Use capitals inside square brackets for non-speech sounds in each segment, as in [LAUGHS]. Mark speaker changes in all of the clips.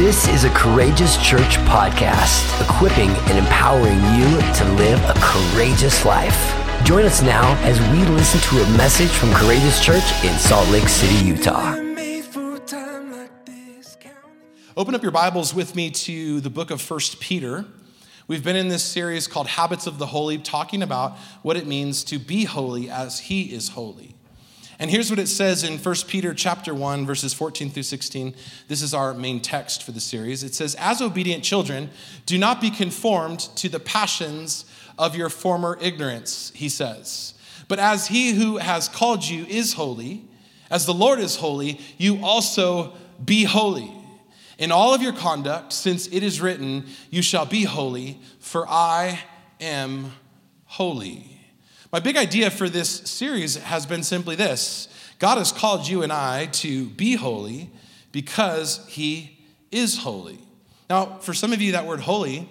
Speaker 1: This is a Courageous Church podcast, equipping and empowering you to live a courageous life. Join us now as we listen to a message from Courageous Church in Salt Lake City, Utah.
Speaker 2: Open up your Bibles with me to the book of First Peter. We've been in this series called Habits of the Holy, talking about what it means to be holy as he is holy. And here's what it says in 1 Peter chapter 1 verses 14 through 16. This is our main text for the series. It says, "As obedient children, do not be conformed to the passions of your former ignorance," he says. "But as he who has called you is holy, as the Lord is holy, you also be holy." In all of your conduct, since it is written, You shall be holy, for I am holy. My big idea for this series has been simply this God has called you and I to be holy because he is holy. Now, for some of you, that word holy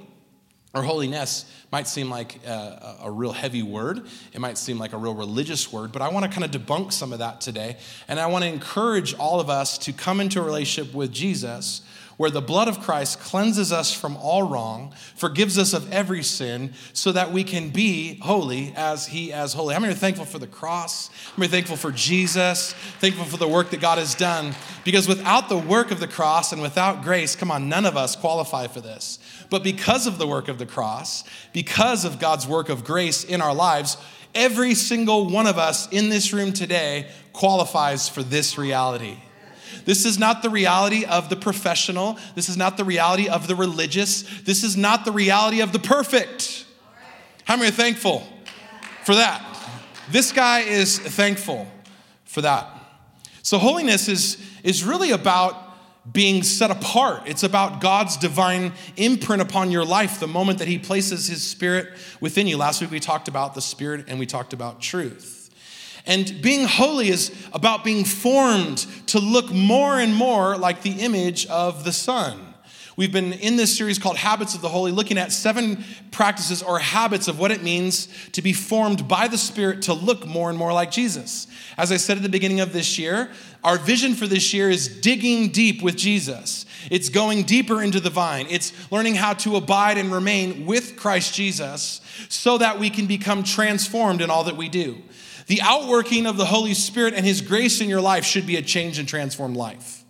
Speaker 2: or holiness might seem like a, a, real heavy word. It might seem like a real religious word, but I want to kind of debunk some of that today. And I want to encourage all of us to come into a relationship with Jesus where the blood of Christ cleanses us from all wrong, forgives us of every sin, so that we can be holy as He as holy. How many are thankful for the cross? How many are thankful for Jesus? Thankful for the work that God has done? Because without the work of the cross and without grace, come on, none of us qualify for this. But because of the work of the cross, because of God's work of grace in our lives, every single one of us in this room today qualifies for this reality. This is not the reality of the professional. This is not the reality of the religious. This is not the reality of the perfect. How many are thankful for that? This guy is thankful for that. So, holiness is, is really about being set apart. It's about God's divine imprint upon your life the moment that He places His Spirit within you. Last week we talked about the Spirit and we talked about truth. And being holy is about being formed to look more and more like the image of the Son. We've been in this series called Habits of the Holy, looking at seven practices or habits of what it means to be formed by the Spirit to look more and more like Jesus. As I said at the beginning of this year, our vision for this year is digging deep with Jesus. It's going deeper into the vine. It's learning how to abide and remain with Christ Jesus so that we can become transformed in all that we do. The outworking of the Holy Spirit and His grace in your life should be a change and transformed life.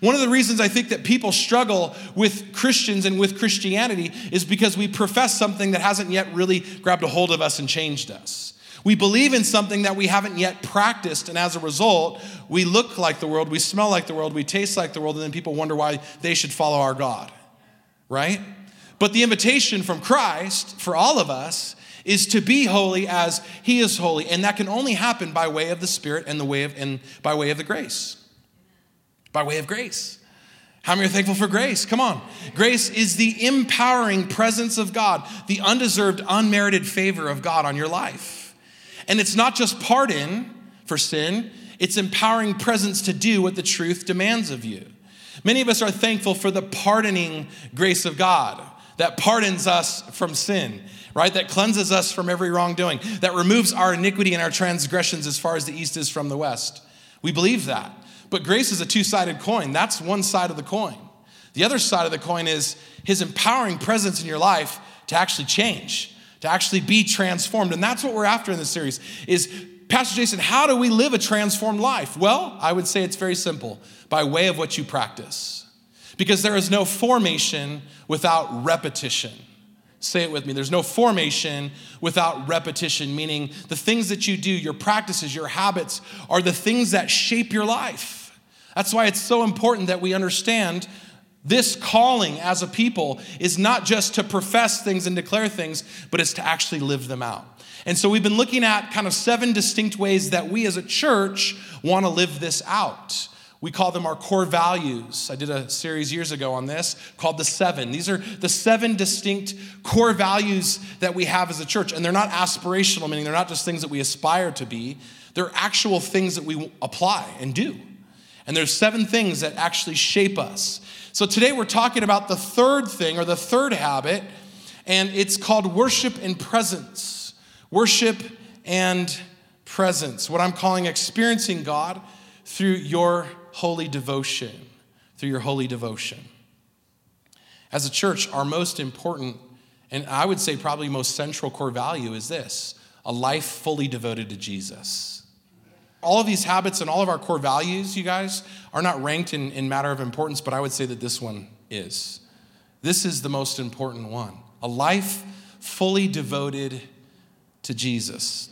Speaker 2: One of the reasons I think that people struggle with Christians and with Christianity is because we profess something that hasn't yet really grabbed a hold of us and changed us. We believe in something that we haven't yet practiced, and as a result, we look like the world, we smell like the world, we taste like the world, and then people wonder why they should follow our God, right? But the invitation from Christ for all of us is to be holy as he is holy. And that can only happen by way of the Spirit and the way of and by way of the grace. By way of grace. How many are thankful for grace? Come on. Grace is the empowering presence of God, the undeserved, unmerited favor of God on your life. And it's not just pardon for sin, it's empowering presence to do what the truth demands of you. Many of us are thankful for the pardoning grace of God that pardons us from sin right? That cleanses us from every wrongdoing, that removes our iniquity and our transgressions as far as the east is from the west. We believe that. But grace is a two sided coin. That's one side of the coin. The other side of the coin is his empowering presence in your life to actually change, to actually be transformed. And that's what we're after in this series is Pastor Jason, how do we live a transformed life? Well, I would say it's very simple by way of what you practice. Because there is no formation without repetition. Say it with me. There's no formation without repetition, meaning the things that you do, your practices, your habits, are the things that shape your life. That's why it's so important that we understand this calling as a people is not just to profess things and declare things, but it's to actually live them out. And so we've been looking at kind of seven distinct ways that we as a church want to live this out. We call them our core values. I did a series years ago on this called The Seven. These are the seven distinct core values that we have as a church. And they're not aspirational, meaning they're not just things that we aspire to be, they're actual things that we apply and do. And there's seven things that actually shape us. So today we're talking about the third thing or the third habit, and it's called worship and presence. Worship and presence. What I'm calling experiencing God through your holy devotion, through your holy devotion. As a church, our most important, and I would say probably most central core value is this a life fully devoted to Jesus. All of these habits and all of our core values, you guys, are not ranked in, in matter of importance, but I would say that this one is. This is the most important one a life fully devoted to Jesus.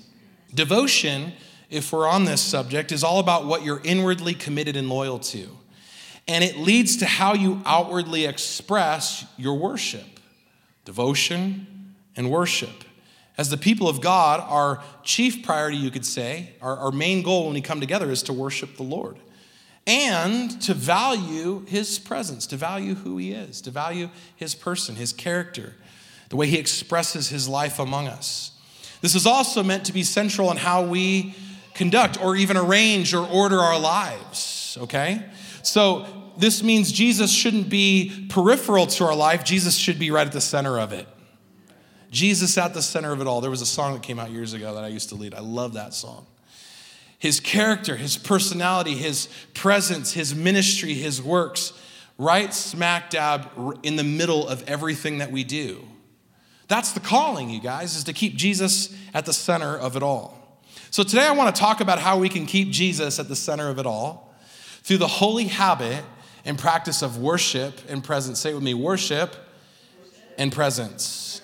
Speaker 2: Devotion, if we're on this subject, is all about what you're inwardly committed and loyal to. And it leads to how you outwardly express your worship, devotion, and worship. As the people of God, our chief priority, you could say, our, our main goal when we come together is to worship the Lord and to value his presence, to value who he is, to value his person, his character, the way he expresses his life among us. This is also meant to be central in how we conduct or even arrange or order our lives, okay? So this means Jesus shouldn't be peripheral to our life, Jesus should be right at the center of it. Jesus at the center of it all. There was a song that came out years ago that I used to lead. I love that song. His character, his personality, his presence, his ministry, his works, right smack dab in the middle of everything that we do. That's the calling, you guys, is to keep Jesus at the center of it all. So today I want to talk about how we can keep Jesus at the center of it all through the holy habit and practice of worship and presence. Say it with me worship and presence.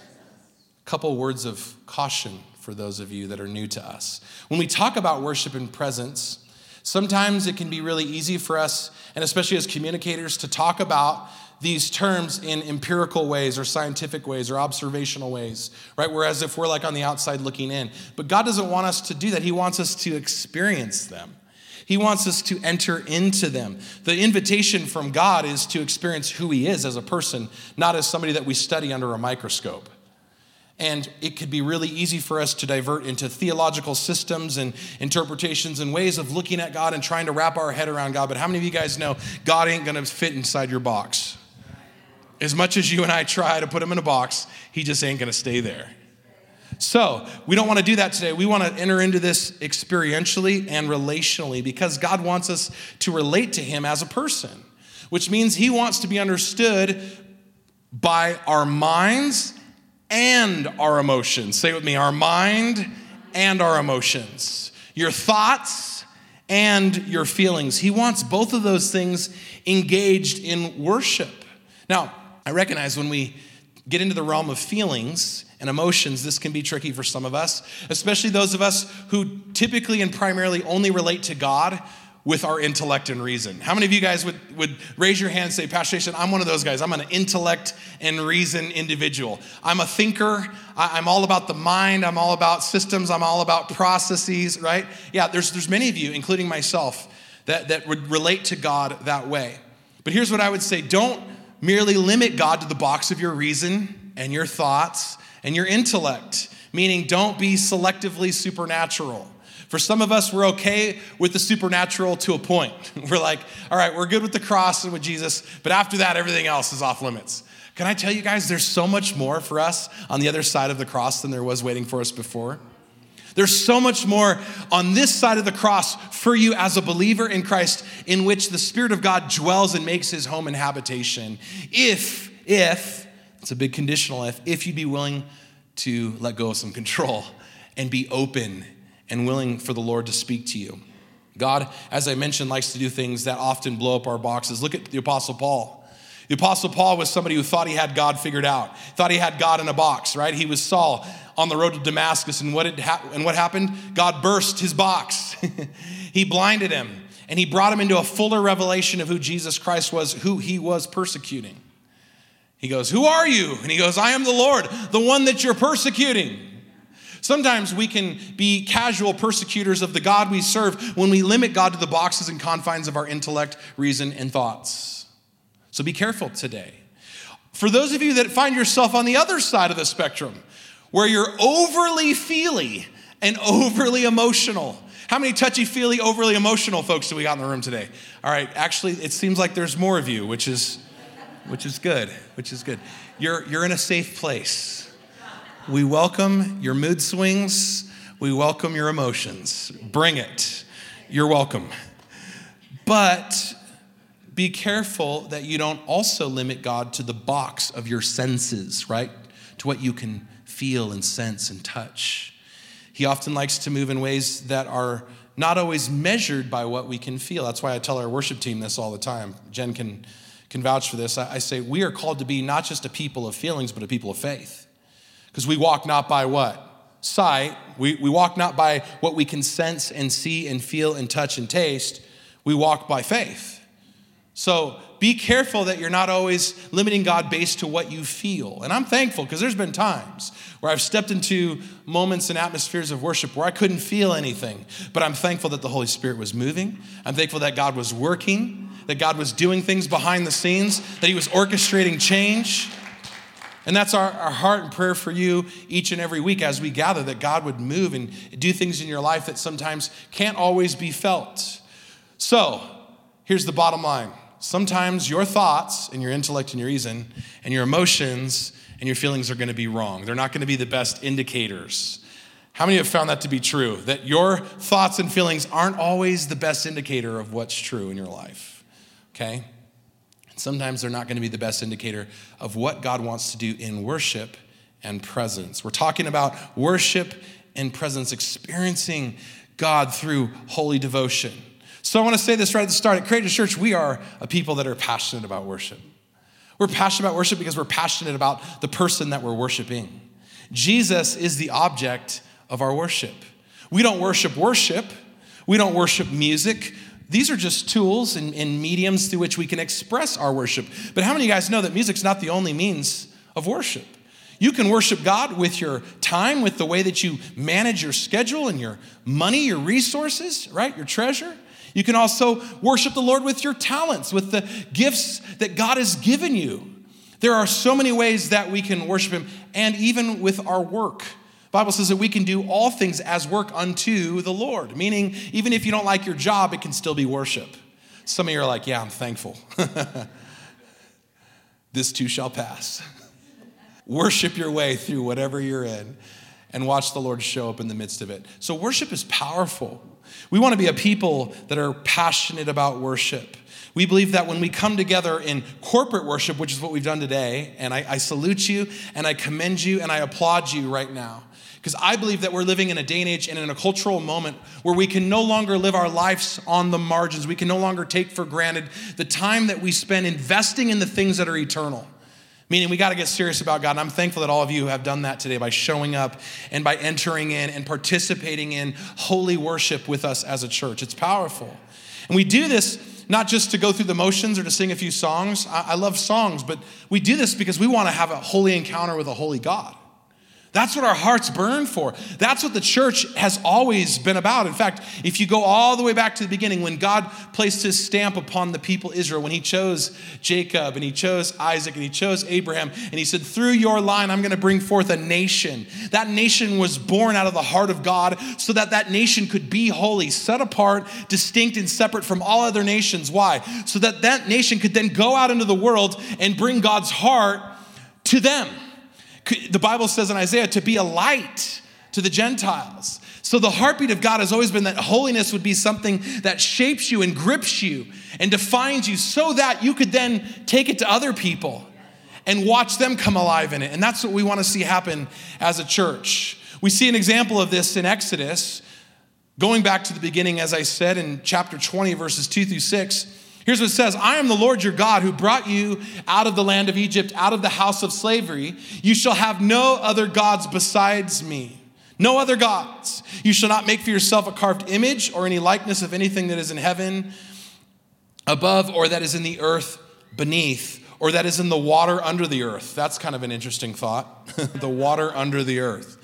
Speaker 2: A couple words of caution for those of you that are new to us. When we talk about worship and presence, sometimes it can be really easy for us, and especially as communicators, to talk about these terms in empirical ways or scientific ways or observational ways, right? Whereas if we're like on the outside looking in. But God doesn't want us to do that. He wants us to experience them. He wants us to enter into them. The invitation from God is to experience who He is as a person, not as somebody that we study under a microscope. And it could be really easy for us to divert into theological systems and interpretations and ways of looking at God and trying to wrap our head around God. But how many of you guys know God ain't gonna fit inside your box? As much as you and I try to put him in a box, he just ain't gonna stay there. So, we don't want to do that today. We want to enter into this experientially and relationally because God wants us to relate to Him as a person, which means He wants to be understood by our minds and our emotions. Say with me our mind and our emotions, your thoughts and your feelings. He wants both of those things engaged in worship. Now, I recognize when we get into the realm of feelings and emotions, this can be tricky for some of us, especially those of us who typically and primarily only relate to God with our intellect and reason. How many of you guys would, would raise your hand and say, Pastor Jason, I'm one of those guys. I'm an intellect and reason individual. I'm a thinker. I, am all about the mind. I'm all about systems. I'm all about processes, right? Yeah, there's, there's many of you, including myself, that, that would relate to God that way. But here's what I would say don't merely limit God to the box of your reason and your thoughts and your intellect, meaning don't be selectively supernatural. For some of us, we're okay with the supernatural to a point. [LAUGHS] We're like, all right, we're good with the cross and with Jesus, but after that, everything else is off limits. Can I tell you guys, there's so much more for us on the other side of the cross than there was waiting for us before? There's so much more on this side of the cross for you as a believer in Christ, in which the Spirit of God dwells and makes his home and habitation. If, if, it's a big conditional if, if you'd be willing to let go of some control and be open and willing for the Lord to speak to you. God, as I mentioned, likes to do things that often blow up our boxes. Look at the Apostle Paul. The Apostle Paul was somebody who thought he had God figured out, thought he had God in a box, right? He was Saul on the road to Damascus, and what, ha- and what happened? God burst his box. [LAUGHS] he blinded him, and he brought him into a fuller revelation of who Jesus Christ was, who he was persecuting. He goes, Who are you? And he goes, I am the Lord, the one that you're persecuting. Sometimes we can be casual persecutors of the God we serve when we limit God to the boxes and confines of our intellect, reason, and thoughts. So be careful today. For those of you that find yourself on the other side of the spectrum, where you're overly feely and overly emotional. How many touchy feely, overly emotional folks do we got in the room today? All right, actually, it seems like there's more of you, which is, which is good, which is good. You're, you're in a safe place. We welcome your mood swings, we welcome your emotions. Bring it. You're welcome. But be careful that you don't also limit God to the box of your senses, right? To what you can feel and sense and touch. He often likes to move in ways that are not always measured by what we can feel. That's why I tell our worship team this all the time. Jen can, can vouch for this. I, I say, we are called to be not just a people of feelings, but a people of faith. Because we walk not by what? Sight. We, we walk not by what we can sense and see and feel and touch and taste. We walk by faith. So be careful that you're not always limiting God based to what you feel. And I'm thankful because there's been times where I've stepped into moments and atmospheres of worship where I couldn't feel anything, but I'm thankful that the Holy Spirit was moving. I'm thankful that God was working, that God was doing things behind the scenes, that He was orchestrating change. And that's our, our heart and prayer for you each and every week as we gather that God would move and do things in your life that sometimes can't always be felt. So, here's the bottom line sometimes your thoughts and your intellect and your reason and your emotions and your feelings are going to be wrong. They're not going to be the best indicators. How many have found that to be true? That your thoughts and feelings aren't always the best indicator of what's true in your life. Okay? sometimes they're not going to be the best indicator of what God wants to do in worship and presence. We're talking about worship and presence, experiencing God through holy devotion. So I want to say this right at the start. At Courageous Church, we are a people that are passionate about worship. We're passionate about worship because we're passionate about the person that we're worshiping. Jesus is the object of our worship. We don't worship worship, we don't worship music. These are just tools and, and mediums through which we can express our worship. But how many of you guys know that music's not the only means of worship? You can worship God with your time, with the way that you manage your schedule and your money, your resources, right? Your treasure. You can also worship the Lord with your talents, with the gifts that God has given you. There are so many ways that we can worship Him, and even with our work. Bible says that we can do all things as work unto the Lord, meaning even if you don't like your job, it can still be worship. Some of you are like, yeah, I'm thankful. [LAUGHS] this too shall pass. [LAUGHS] worship your way through whatever you're in and watch the Lord show up in the midst of it. So, worship is powerful. We want to be a people that are passionate about worship. We believe that when we come together in corporate worship, which is what we've done today, and I, I salute you and I commend you and I applaud you right now. Because I believe that we're living in a day and age and in a cultural moment where we can no longer live our lives on the margins. We can no longer take for granted the time that we spend investing in the things that are eternal. Meaning, we got to get serious about God. And I'm thankful that all of you have done that today by showing up and by entering in and participating in holy worship with us as a church. It's powerful. And we do this not just to go through the motions or to sing a few songs. I, I love songs, but we do this because we want to have a holy encounter with a holy God. That's what our hearts burn for. That's what the church has always been about. In fact, if you go all the way back to the beginning, when God placed his stamp upon the people Israel, when he chose Jacob and he chose Isaac and he chose Abraham, and he said, Through your line, I'm going to bring forth a nation. That nation was born out of the heart of God so that that nation could be holy, set apart, distinct, and separate from all other nations. Why? So that that nation could then go out into the world and bring God's heart to them. The Bible says in Isaiah to be a light to the Gentiles. So the heartbeat of God has always been that holiness would be something that shapes you and grips you and defines you so that you could then take it to other people and watch them come alive in it. And that's what we want to see happen as a church. We see an example of this in Exodus. Going back to the beginning, as I said in chapter 20, verses 2 through 6, Here's what it says I am the Lord your God who brought you out of the land of Egypt, out of the house of slavery. You shall have no other gods besides me. No other gods. You shall not make for yourself a carved image or any likeness of anything that is in heaven above or that is in the earth beneath or that is in the water under the earth. That's kind of an interesting thought. [LAUGHS] the water under the earth.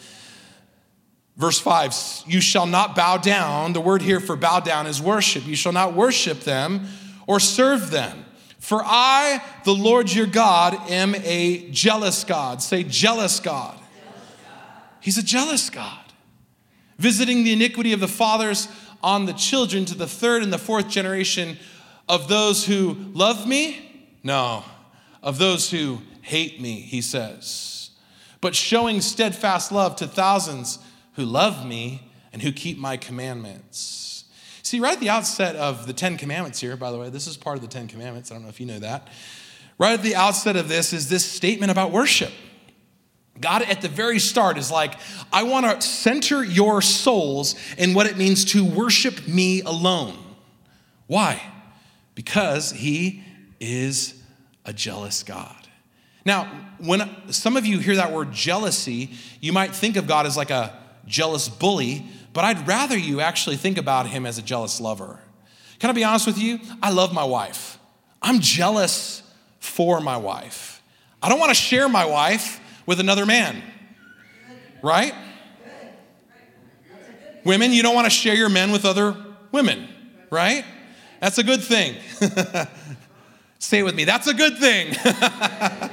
Speaker 2: Verse 5 You shall not bow down. The word here for bow down is worship. You shall not worship them or serve them. For I, the Lord your God, am a jealous God. Say, jealous God. Jealous God. He's a jealous God, visiting the iniquity of the fathers on the children to the third and the fourth generation of those who love me? No, of those who hate me, he says. But showing steadfast love to thousands who love me and who keep my commandments. See, right at the outset of the Ten Commandments here, by the way, this is part of the Ten Commandments. I don't know if you know that. Right at the outset of this is this statement about worship. God, at the very start, is like, I want to center your souls in what it means to worship me alone. Why? Because He is a jealous God. Now, when some of you hear that word jealousy, you might think of God as like a jealous bully, but I'd rather you actually think about Him as a jealous lover. Can I be honest with you? I love my wife. I'm jealous for my wife. I don't want to share my wife with another man. Right? Women, you don't want to share your men with other women, right? That's a good thing. [LAUGHS] Say it with me. That's a good thing. [LAUGHS]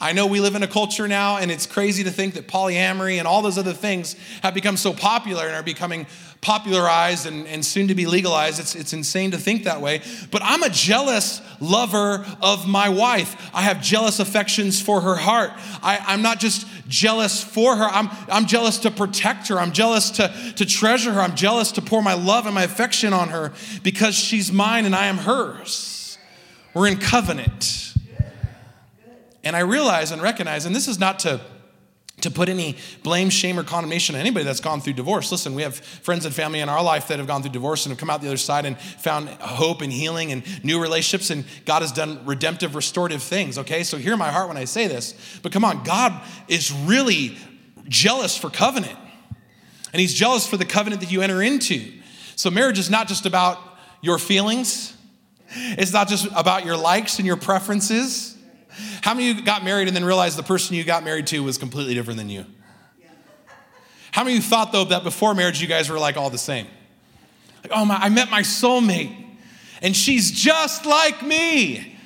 Speaker 2: I know we live in a culture now, and it's crazy to think that polyamory and all those other things have become so popular and are becoming popularized and, and soon to be legalized. It's, it's insane to think that way. But I'm a jealous lover of my wife. I have jealous affections for her heart. I, I'm not just jealous for her, I'm, I'm jealous to protect her. I'm jealous to, to treasure her. I'm jealous to pour my love and my affection on her because she's mine and I am hers. We're in covenant. And I realize and recognize, and this is not to to put any blame, shame, or condemnation on anybody that's gone through divorce. Listen, we have friends and family in our life that have gone through divorce and have come out the other side and found hope and healing and new relationships, and God has done redemptive, restorative things, okay? So hear my heart when I say this. But come on, God is really jealous for covenant, and He's jealous for the covenant that you enter into. So marriage is not just about your feelings, it's not just about your likes and your preferences. How many of you got married and then realized the person you got married to was completely different than you? How many of you thought, though, that before marriage you guys were like all the same? Like, oh my, I met my soulmate and she's just like me.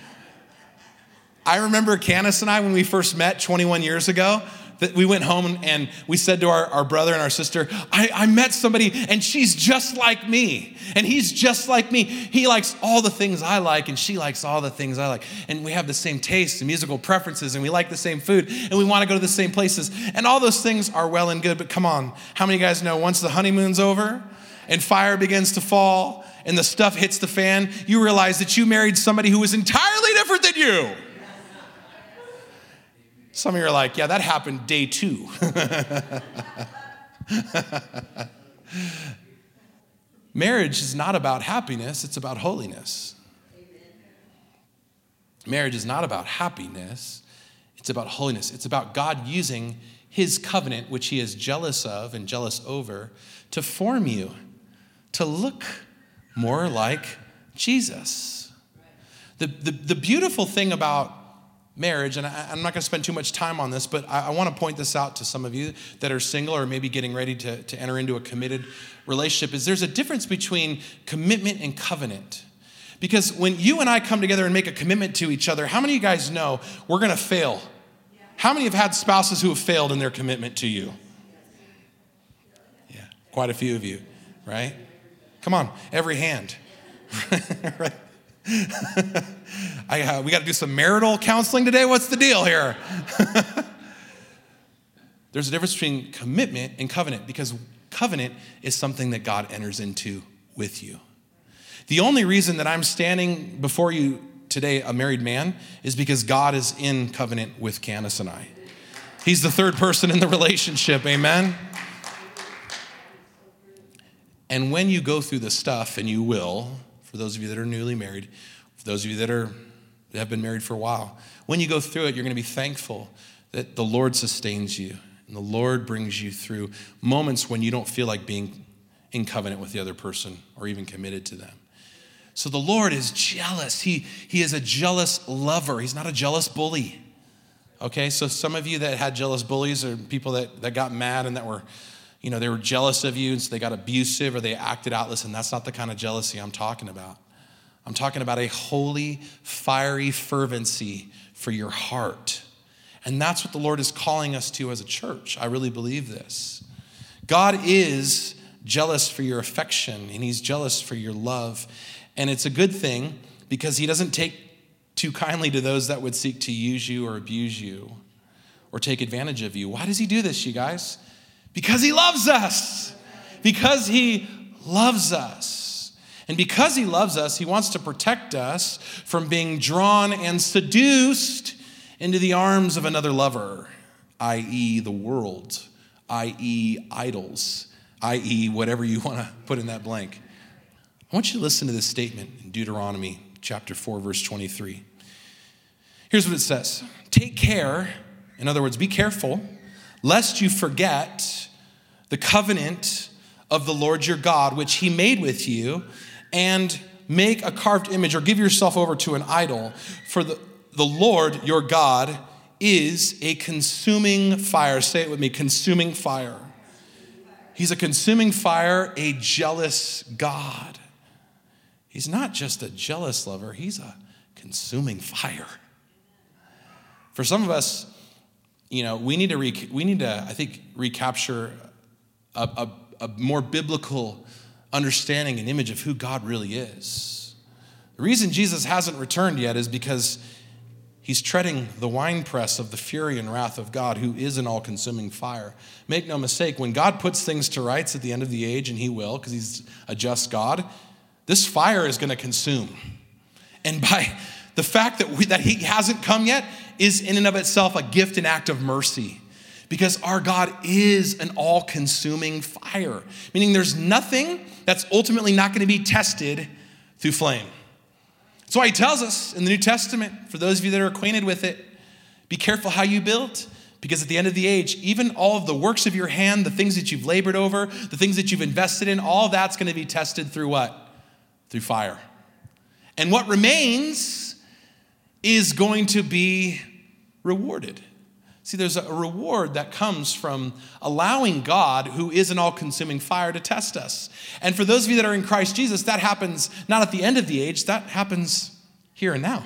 Speaker 2: I remember Candace and I, when we first met 21 years ago, that we went home and we said to our, our brother and our sister, I, I met somebody and she's just like me. And he's just like me. He likes all the things I like and she likes all the things I like. And we have the same tastes and musical preferences and we like the same food and we want to go to the same places. And all those things are well and good, but come on. How many of you guys know once the honeymoon's over and fire begins to fall and the stuff hits the fan, you realize that you married somebody who is entirely different than you? Some of you are like, yeah, that happened day two. [LAUGHS] Marriage is not about happiness, it's about holiness. Marriage is not about happiness, it's about holiness. It's about God using his covenant, which he is jealous of and jealous over, to form you, to look more like Jesus. The, the, the beautiful thing about marriage, and I, am not going to spend too much time on this, but I, I want to point this out to some of you that are single or maybe getting ready to, to enter into a committed relationship, is there's a difference between commitment and covenant. Because when you and I come together and make a commitment to each other, how many of you guys know we're going to fail? How many have had spouses who have failed in their commitment to you? Yeah, quite a few of you, right? Come on, every hand. [LAUGHS] right? I, uh, we got to do some marital counseling today. What's the deal here? [LAUGHS] There's a difference between commitment and covenant because covenant is something that God enters into with you. The only reason that I'm standing before you today, a married man, is because God is in covenant with Candace and I. He's the third person in the relationship, amen? And when you go through the stuff, and you will, for those of you that are newly married, for those of you that are that have been married for a while, when you go through it, you're going to be thankful that the Lord sustains you and the Lord brings you through moments when you don't feel like being in covenant with the other person or even committed to them. So the Lord is jealous. He, he is a jealous lover. He's not a jealous bully. Okay, so some of you that had jealous bullies or people that, that got mad and that were you know, they were jealous of you and so they got abusive or they acted out. Listen, that's not the kind of jealousy I'm talking about. I'm talking about a holy, fiery fervency for your heart. And that's what the Lord is calling us to as a church. I really believe this. God is jealous for your affection and He's jealous for your love. And it's a good thing because He doesn't take too kindly to those that would seek to use you or abuse you or take advantage of you. Why does He do this, you guys? Because he loves us. Because he loves us. And because he loves us, he wants to protect us from being drawn and seduced into the arms of another lover, i.e., the world, i.e., idols, i.e., whatever you [LAUGHS] want to put in that blank. I want you to listen to this statement in Deuteronomy chapter 4, verse 23. Here's what it says Take care, in other words, be careful, lest you forget the covenant of the Lord your God, which he made with you, and make a carved image or give yourself over to an idol. For the, the Lord your God is a consuming fire. Say it with me consuming fire. He's a consuming fire, a jealous God. He's not just a jealous lover, he's a consuming fire. For some of us, you know, we need to, we need to I think, recapture a, a, a more biblical understanding and image of who God really is. The reason Jesus hasn't returned yet is because he's treading the winepress of the fury and wrath of God, who is an all consuming fire. Make no mistake, when God puts things to rights at the end of the age, and he will, because he's a just God, this fire is going to consume. And by the fact that, we, that he hasn't come yet is in and of itself a gift and act of mercy because our God is an all consuming fire, meaning there's nothing that's ultimately not going to be tested through flame. That's why he tells us in the New Testament, for those of you that are acquainted with it, be careful how you build. Because at the end of the age, even all of the works of your hand, the things that you've labored over, the things that you've invested in, all that's going to be tested through what? Through fire. And what remains is going to be rewarded. See, there's a reward that comes from allowing God, who is an all consuming fire, to test us. And for those of you that are in Christ Jesus, that happens not at the end of the age, that happens here and now.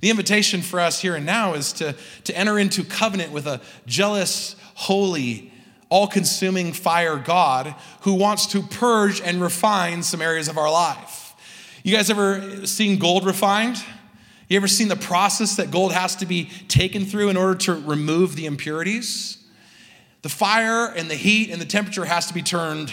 Speaker 2: The invitation for us here and now is to, to enter into covenant with a jealous, holy, all consuming fire God who wants to purge and refine some areas of our life. You guys ever seen gold refined? You ever seen the process that gold has to be taken through in order to remove the impurities? The fire and the heat and the temperature has to be turned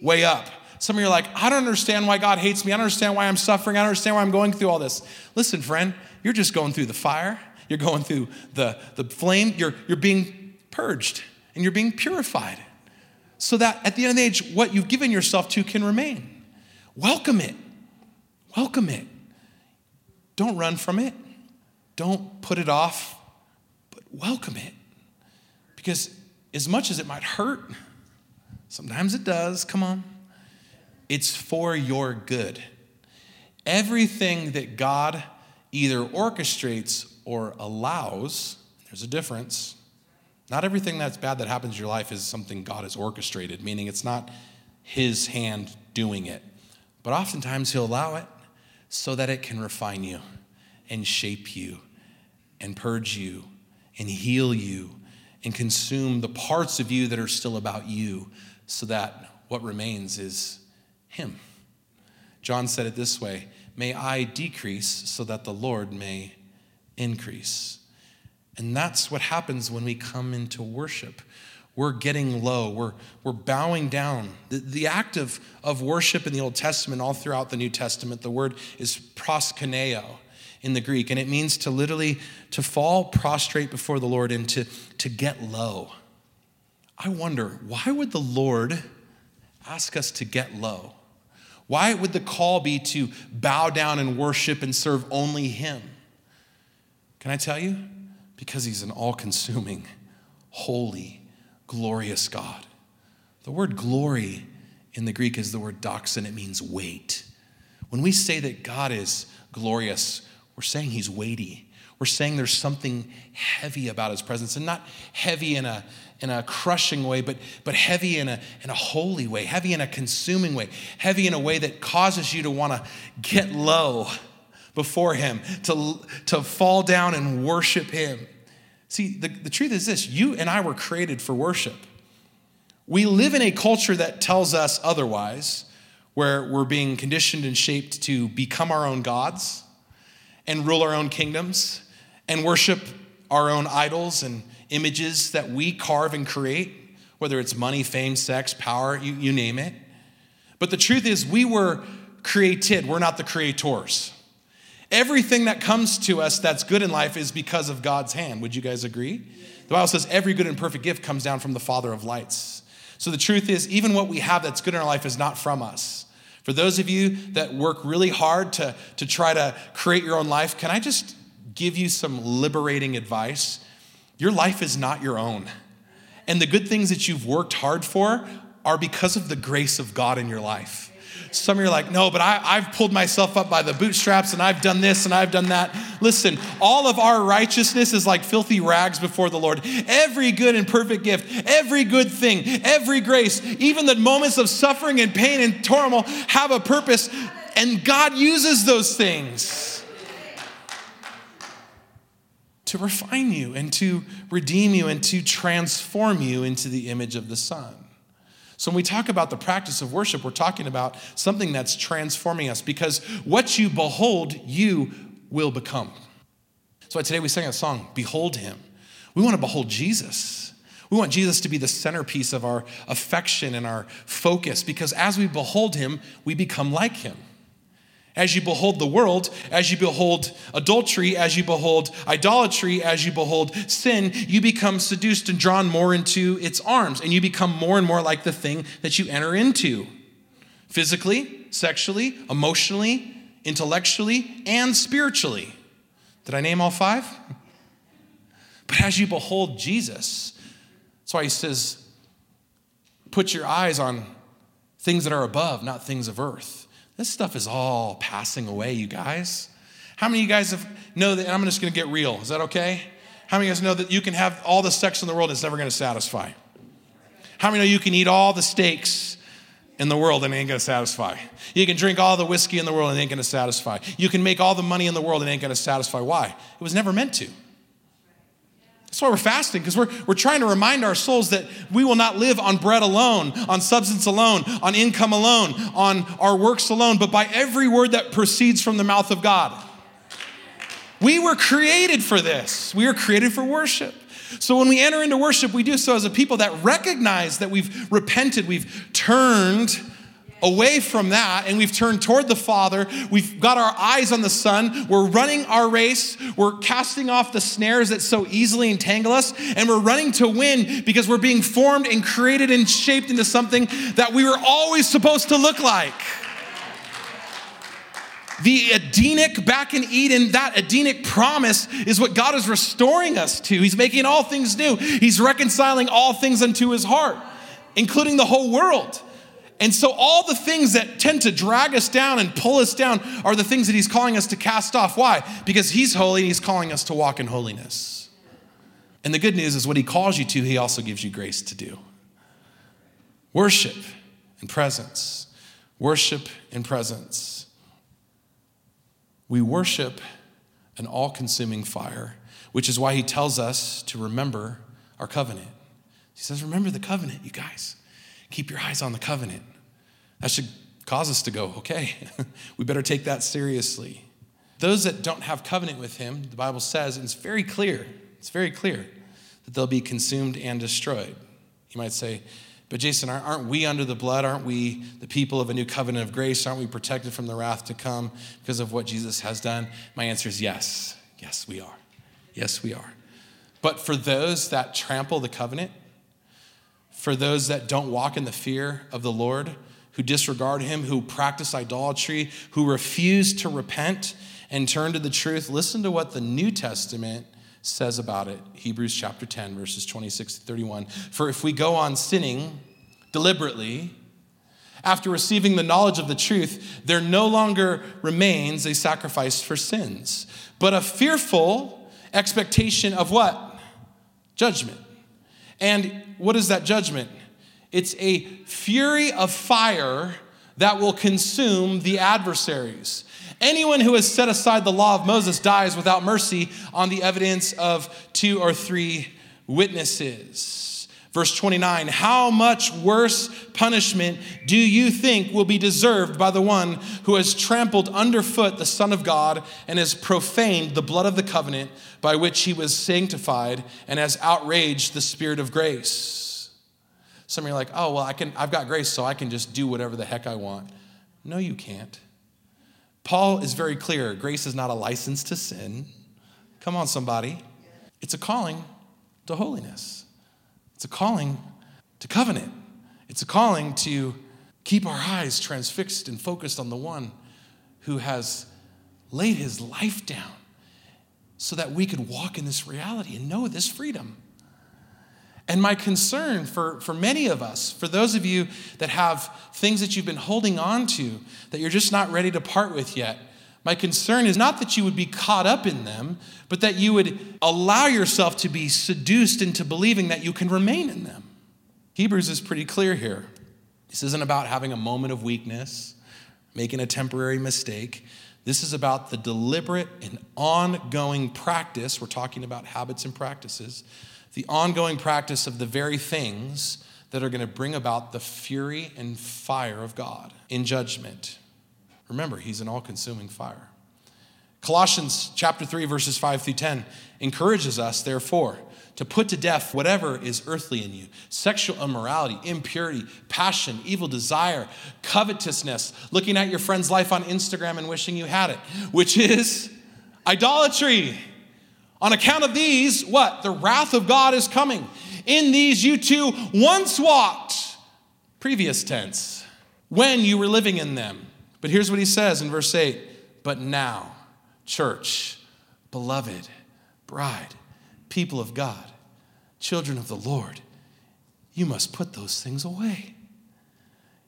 Speaker 2: way up. Some of you are like, I don't understand why God hates me. I don't understand why I'm suffering. I don't understand why I'm going through all this. Listen, friend, you're just going through the fire. You're going through the, the flame. You're, you're being purged and you're being purified so that at the end of the age, what you've given yourself to can remain. Welcome it. Welcome it. Don't run from it. Don't put it off, but welcome it. Because as much as it might hurt, sometimes it does, come on, it's for your good. Everything that God either orchestrates or allows, there's a difference. Not everything that's bad that happens in your life is something God has orchestrated, meaning it's not His hand doing it. But oftentimes He'll allow it so that it can refine you and shape you and purge you and heal you and consume the parts of you that are still about you so that what remains is Him. John said it this way May I decrease so that the Lord may increase. And that's what happens when we come into worship we're getting low, we're, we're bowing down. The, the act of, of worship in the Old Testament, all throughout the New Testament, the word is proskuneo in the Greek, and it means to literally to fall prostrate before the Lord and to, to get low. I wonder, why would the Lord ask us to get low? Why would the call be to bow down and worship and serve only Him? Can I tell you? Because He's an all consuming, holy, glorious God. The word glory in the Greek is the word doxon, it means weight. When we say that God is glorious, we're saying he's weighty. We're saying there's something heavy about his presence, and not heavy in a, in a crushing way, but, but heavy in a, in a holy way, heavy in a consuming way, heavy in a way that causes you to want to get low before him, to, to fall down and worship him. See, the, the truth is this you and I were created for worship. We live in a culture that tells us otherwise, where we're being conditioned and shaped to become our own gods and rule our own kingdoms and worship our own idols and images that we carve and create, whether it's money, fame, sex, power, you, you name it. But the truth is, we were created, we're not the creators. Everything that comes to us that's good in life is because of God's hand. Would you guys agree? The Bible says every good and perfect gift comes down from the Father of lights. So the truth is, even what we have that's good in our life is not from us. For those of you that work really hard to, to try to create your own life, can I just give you some liberating advice? Your life is not your own. And the good things that you've worked hard for are because of the grace of God in your life. Some of you are like, no, but I, I've pulled myself up by the bootstraps and I've done this and I've done that. Listen, all of our righteousness is like filthy rags before the Lord. Every good and perfect gift, every good thing, every grace, even the moments of suffering and pain and turmoil have a purpose, and God uses those things to refine you and to redeem you and to transform you into the image of the Son. So, when we talk about the practice of worship, we're talking about something that's transforming us because what you behold, you will become. Why today we sang a song, Behold Him. We want to behold Jesus. We want Jesus to be the centerpiece of our affection and our focus because as we behold Him, we become like Him. As you behold the world, as you behold adultery, as you behold idolatry, as you behold sin, you become seduced and drawn more into its arms, and you become more and more like the thing that you enter into physically, sexually, emotionally, intellectually, and spiritually. Did I name all five? [LAUGHS] But as you behold Jesus, that's why he says, put your eyes on things that are above, not things of earth. This stuff is all passing away, you guys. How many of you guys have, know that, I'm just gonna get real, is that okay? How many of you guys know that you can have all the sex in the world and it's never gonna satisfy? How many know you can eat all the steaks in the world and it ain't gonna satisfy? You can drink all the whiskey in the world and it ain't gonna satisfy. You can make all the money in the world and it ain't gonna satisfy. Why? It was never meant to. That's why we're fasting, because we're, we're trying to remind our souls that we will not live on bread alone, on substance alone, on income alone, on our works alone, but by every word that proceeds from the mouth of God. We were created for this. We were created for worship. So when we enter into worship, we do so as a people that recognize that we've repented, we've turned away from that and we've turned toward the Father. We've got our eyes on the Son. We're running our race. We're casting off the snares that so easily entangle us. And we're running to win because we're being formed and created and shaped into something that we were always supposed to look like. The Edenic back in Eden, that Edenic promise is what God is restoring us to. He's making all things new. He's reconciling all things unto his heart, including the whole world. And so, all the things that tend to drag us down and pull us down are the things that He's calling us to cast off. Why? Because He's holy and He's calling us to walk in holiness. And the good news is, what He calls you to, He also gives you grace to do. Worship and presence. Worship and presence. We worship an all consuming fire, which is why He tells us to remember our covenant. He says, Remember the covenant, you guys. Keep your eyes on the covenant. That should cause us to go, okay, [LAUGHS] we better take that seriously. Those that don't have covenant with him, the Bible says, and it's very clear, it's very clear that they'll be consumed and destroyed. You might say, but Jason, aren't we under the blood? Aren't we the people of a new covenant of grace? Aren't we protected from the wrath to come because of what Jesus has done? My answer is yes. Yes, we are. Yes, we are. But for those that trample the covenant, for those that don't walk in the fear of the Lord, who disregard him, who practice idolatry, who refuse to repent and turn to the truth, listen to what the New Testament says about it. Hebrews chapter 10, verses 26 to 31. For if we go on sinning deliberately, after receiving the knowledge of the truth, there no longer remains a sacrifice for sins, but a fearful expectation of what? Judgment. And what is that judgment? It's a fury of fire that will consume the adversaries. Anyone who has set aside the law of Moses dies without mercy on the evidence of two or three witnesses. Verse 29 How much worse punishment do you think will be deserved by the one who has trampled underfoot the Son of God and has profaned the blood of the covenant by which he was sanctified and has outraged the Spirit of grace? Some of you are like, oh, well, I can, I've got grace, so I can just do whatever the heck I want. No, you can't. Paul is very clear grace is not a license to sin. Come on, somebody. It's a calling to holiness, it's a calling to covenant, it's a calling to keep our eyes transfixed and focused on the one who has laid his life down so that we could walk in this reality and know this freedom. And my concern for, for many of us, for those of you that have things that you've been holding on to that you're just not ready to part with yet, my concern is not that you would be caught up in them, but that you would allow yourself to be seduced into believing that you can remain in them. Hebrews is pretty clear here. This isn't about having a moment of weakness, making a temporary mistake. This is about the deliberate and ongoing practice. We're talking about habits and practices, the ongoing practice of the very things that are going to bring about the fury and fire of God in judgment. Remember, He's an all consuming fire. Colossians chapter 3, verses 5 through 10 encourages us, therefore, to put to death whatever is earthly in you sexual immorality, impurity, passion, evil desire, covetousness, looking at your friend's life on Instagram and wishing you had it, which is idolatry. On account of these, what? The wrath of God is coming. In these you too once walked, previous tense, when you were living in them. But here's what he says in verse 8 But now, church, beloved, bride, people of God, children of the Lord, you must put those things away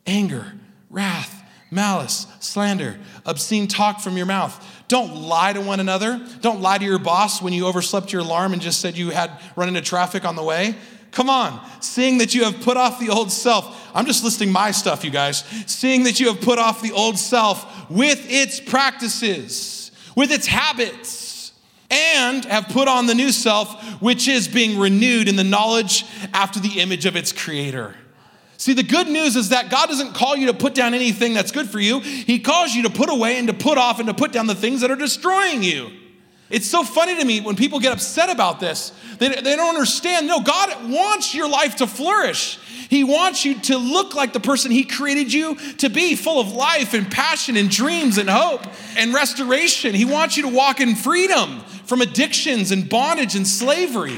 Speaker 2: anger, wrath, malice, slander, obscene talk from your mouth. Don't lie to one another. Don't lie to your boss when you overslept your alarm and just said you had run into traffic on the way. Come on, seeing that you have put off the old self. I'm just listing my stuff, you guys. Seeing that you have put off the old self with its practices, with its habits, and have put on the new self, which is being renewed in the knowledge after the image of its creator. See, the good news is that God doesn't call you to put down anything that's good for you. He calls you to put away and to put off and to put down the things that are destroying you. It's so funny to me when people get upset about this. They, they don't understand. No, God wants your life to flourish. He wants you to look like the person He created you to be, full of life and passion and dreams and hope and restoration. He wants you to walk in freedom from addictions and bondage and slavery.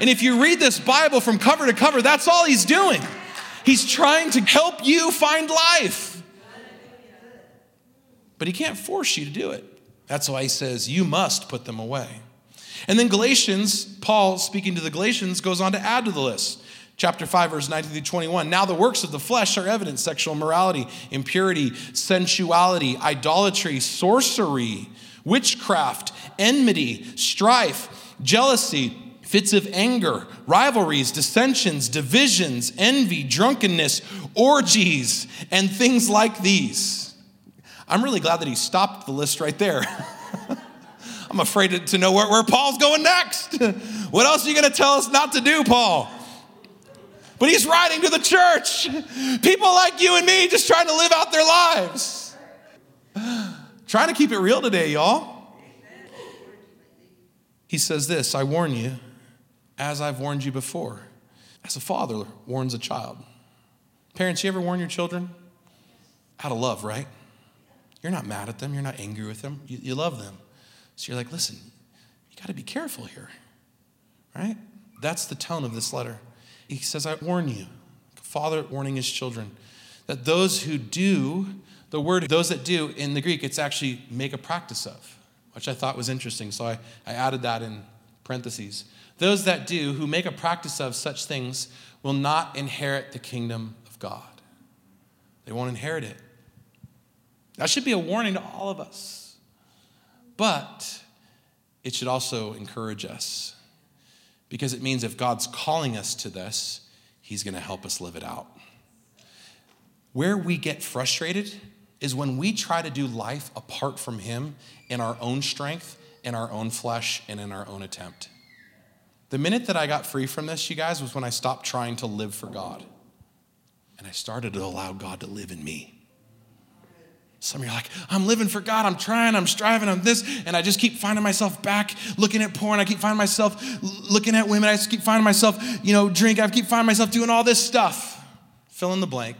Speaker 2: And if you read this Bible from cover to cover, that's all He's doing. He's trying to help you find life. But He can't force you to do it. That's why He says, You must put them away. And then Galatians, Paul speaking to the Galatians, goes on to add to the list. Chapter 5, verse 19 through 21. Now the works of the flesh are evident sexual immorality, impurity, sensuality, idolatry, sorcery, witchcraft, enmity, strife, jealousy fits of anger, rivalries, dissensions, divisions, envy, drunkenness, orgies, and things like these. I'm really glad that he stopped the list right there. [LAUGHS] I'm afraid to know where, where Paul's going next. [LAUGHS] what else are you going to tell us not to do, Paul? But he's writing to the church. People like you and me just trying to live out their lives. [SIGHS] trying to keep it real today, y'all. He says this I warn you as I've warned you before, as a father warns a child. Parents, you ever warn your children? Out of love, right? You're not mad at them, you're not angry with them, you, you love them. So you're like, listen, you got to be careful here, right? That's the tone of this letter. He says, I warn you, father warning his children, that those who do, the word those that do in the Greek, it's actually make a practice of, which I thought was interesting. So I, I added that in parentheses. Those that do, who make a practice of such things, will not inherit the kingdom of God. They won't inherit it. That should be a warning to all of us. But it should also encourage us because it means if God's calling us to this, He's going to help us live it out. Where we get frustrated is when we try to do life apart from Him in our own strength, in our own flesh, and in our own attempt. The minute that I got free from this, you guys, was when I stopped trying to live for God. And I started to allow God to live in me. Some of you are like, I'm living for God, I'm trying, I'm striving, I'm this, and I just keep finding myself back looking at porn. I keep finding myself looking at women. I just keep finding myself, you know, drink. I keep finding myself doing all this stuff. Fill in the blank.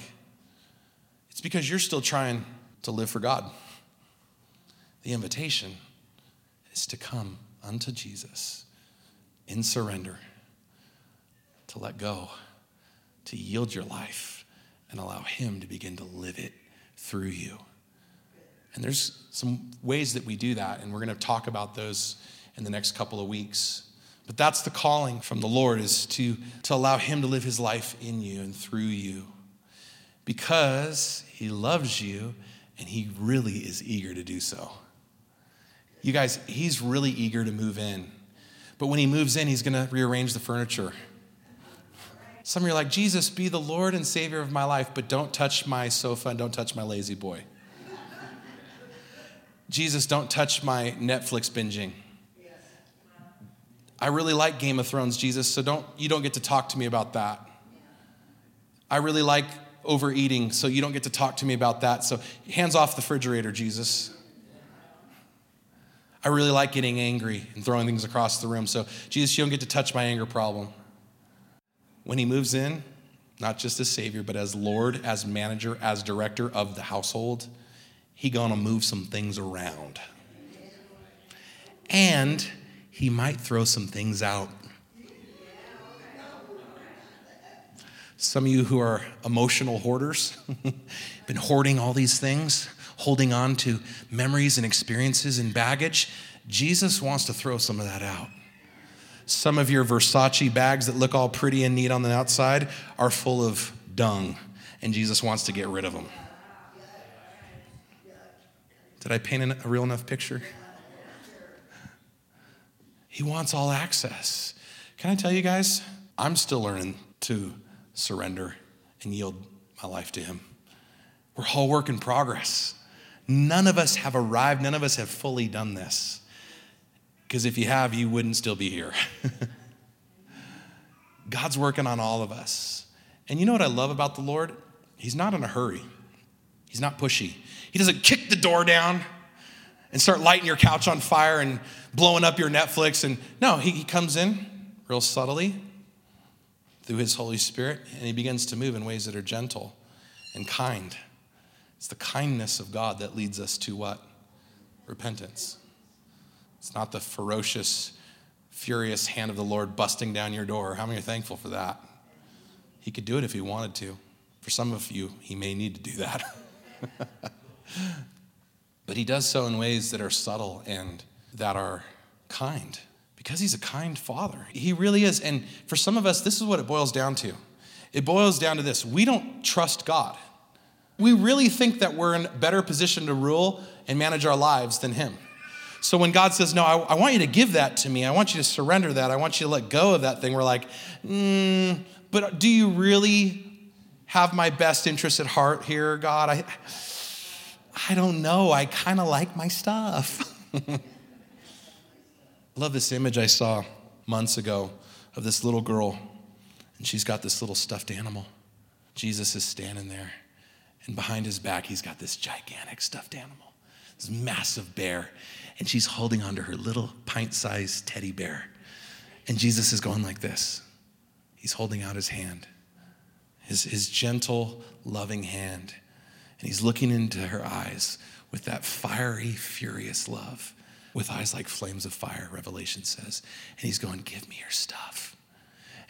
Speaker 2: It's because you're still trying to live for God. The invitation is to come unto Jesus in surrender, to let go, to yield your life, and allow Him to begin to live it through you. And there's some ways that we do that, and we're going to talk about those in the next couple of weeks. But that's the calling from the Lord is to, to allow Him to live His life in you and through you because He loves you and He really is eager to do so. You guys, He's really eager to move in. But when He moves in, He's going to rearrange the furniture. Some of you are like, Jesus, be the Lord and Savior of my life, but don't touch my sofa and don't touch my lazy boy. Jesus, don't touch my Netflix binging. I really like Game of Thrones, Jesus, so don't you don't get to talk to me about that. I really like overeating, so you don't get to talk to me about that. So hands off the refrigerator, Jesus. I really like getting angry and throwing things across the room. So, Jesus, you don't get to touch my anger problem. When he moves in, not just as Savior, but as Lord, as manager, as director of the household, he gonna move some things around. And he might throw some things out. Some of you who are emotional hoarders, [LAUGHS] been hoarding all these things, holding on to memories and experiences and baggage, Jesus wants to throw some of that out. Some of your Versace bags that look all pretty and neat on the outside are full of dung, and Jesus wants to get rid of them. Did I paint a real enough picture? He wants all access. Can I tell you guys? I'm still learning to surrender and yield my life to Him. We're all work in progress. None of us have arrived, none of us have fully done this. Because if you have, you wouldn't still be here. [LAUGHS] God's working on all of us. And you know what I love about the Lord? He's not in a hurry, He's not pushy. He doesn't kick the door down and start lighting your couch on fire and blowing up your Netflix. And no, he, he comes in real subtly through his Holy Spirit and he begins to move in ways that are gentle and kind. It's the kindness of God that leads us to what? Repentance. It's not the ferocious, furious hand of the Lord busting down your door. How many are thankful for that? He could do it if he wanted to. For some of you, he may need to do that. [LAUGHS] but he does so in ways that are subtle and that are kind because he's a kind father. He really is. And for some of us, this is what it boils down to it boils down to this we don't trust God. We really think that we're in a better position to rule and manage our lives than him. So when God says, No, I, I, want you to give that to me, I want you to surrender that, I want you to let go of that thing, we're like, mm, But do you really have my best interest at heart here, God? I, I don't know. I kind of like my stuff. [LAUGHS] I love this image I saw months ago of this little girl, and she's got this little stuffed animal. Jesus is standing there, and behind his back, he's got this gigantic stuffed animal, this massive bear, and she's holding onto her little pint sized teddy bear. And Jesus is going like this. He's holding out his hand, his, his gentle, loving hand and he's looking into her eyes with that fiery, furious love, with eyes like flames of fire, Revelation says. And he's going, Give me your stuff.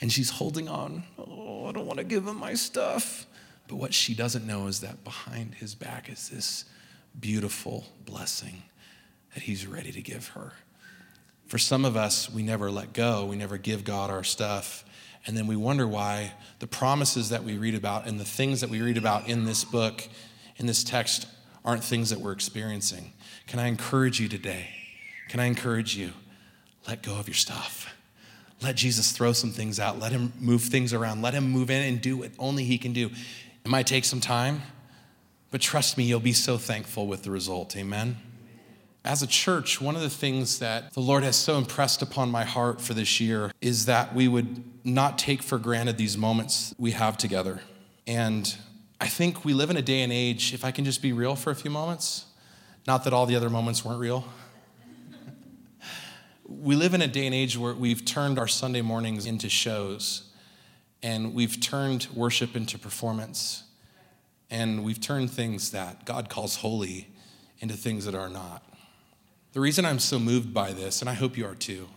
Speaker 2: And she's holding on. Oh, I don't want to give him my stuff. But what she doesn't know is that behind his back is this beautiful blessing that he's ready to give her. For some of us, we never let go, we never give God our stuff. And then we wonder why the promises that we read about and the things that we read about in this book in this text aren't things that we're experiencing. Can I encourage you today? Can I encourage you? Let go of your stuff. Let Jesus throw some things out. Let him move things around. Let him move in and do what only he can do. It might take some time, but trust me, you'll be so thankful with the result. Amen. As a church, one of the things that the Lord has so impressed upon my heart for this year is that we would not take for granted these moments we have together. And I think we live in a day and age, if I can just be real for a few moments, not that all the other moments weren't real. we live in a day and age where we've turned our Sunday mornings into shows, and we've turned worship into performance, and we've turned things that God calls holy into things that are not. The reason I'm so moved by this, and I hope you are too,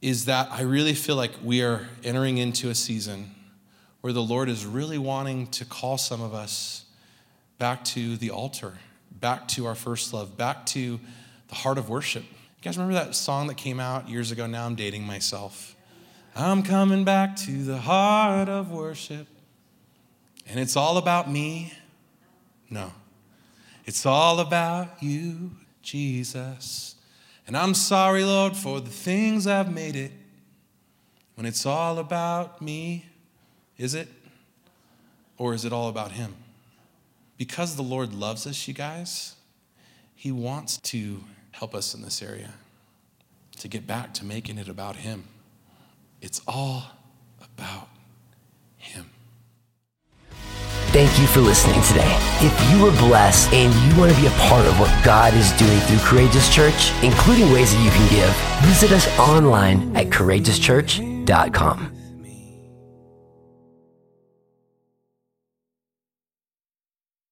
Speaker 2: is that I really feel like we are entering into a season where the Lord is really wanting to call some of us back to the altar, back to our first love, back to the heart of worship. You guys remember that song that came out years ago? Now I'm dating myself. I'm coming back to the heart of worship. And it's all about me? No. It's all about you, Jesus. And I'm sorry, Lord, for the things I've made it. When it's all about me, is it? Or is it all about Him? Because the Lord loves us, you guys, He wants to help us in this area to get back to making it about Him. It's all about Him.
Speaker 1: Thank you for listening today. If you were blessed and you want to be a part of what God is doing through Courageous Church, including ways that you can give, visit us online at courageouschurch.com.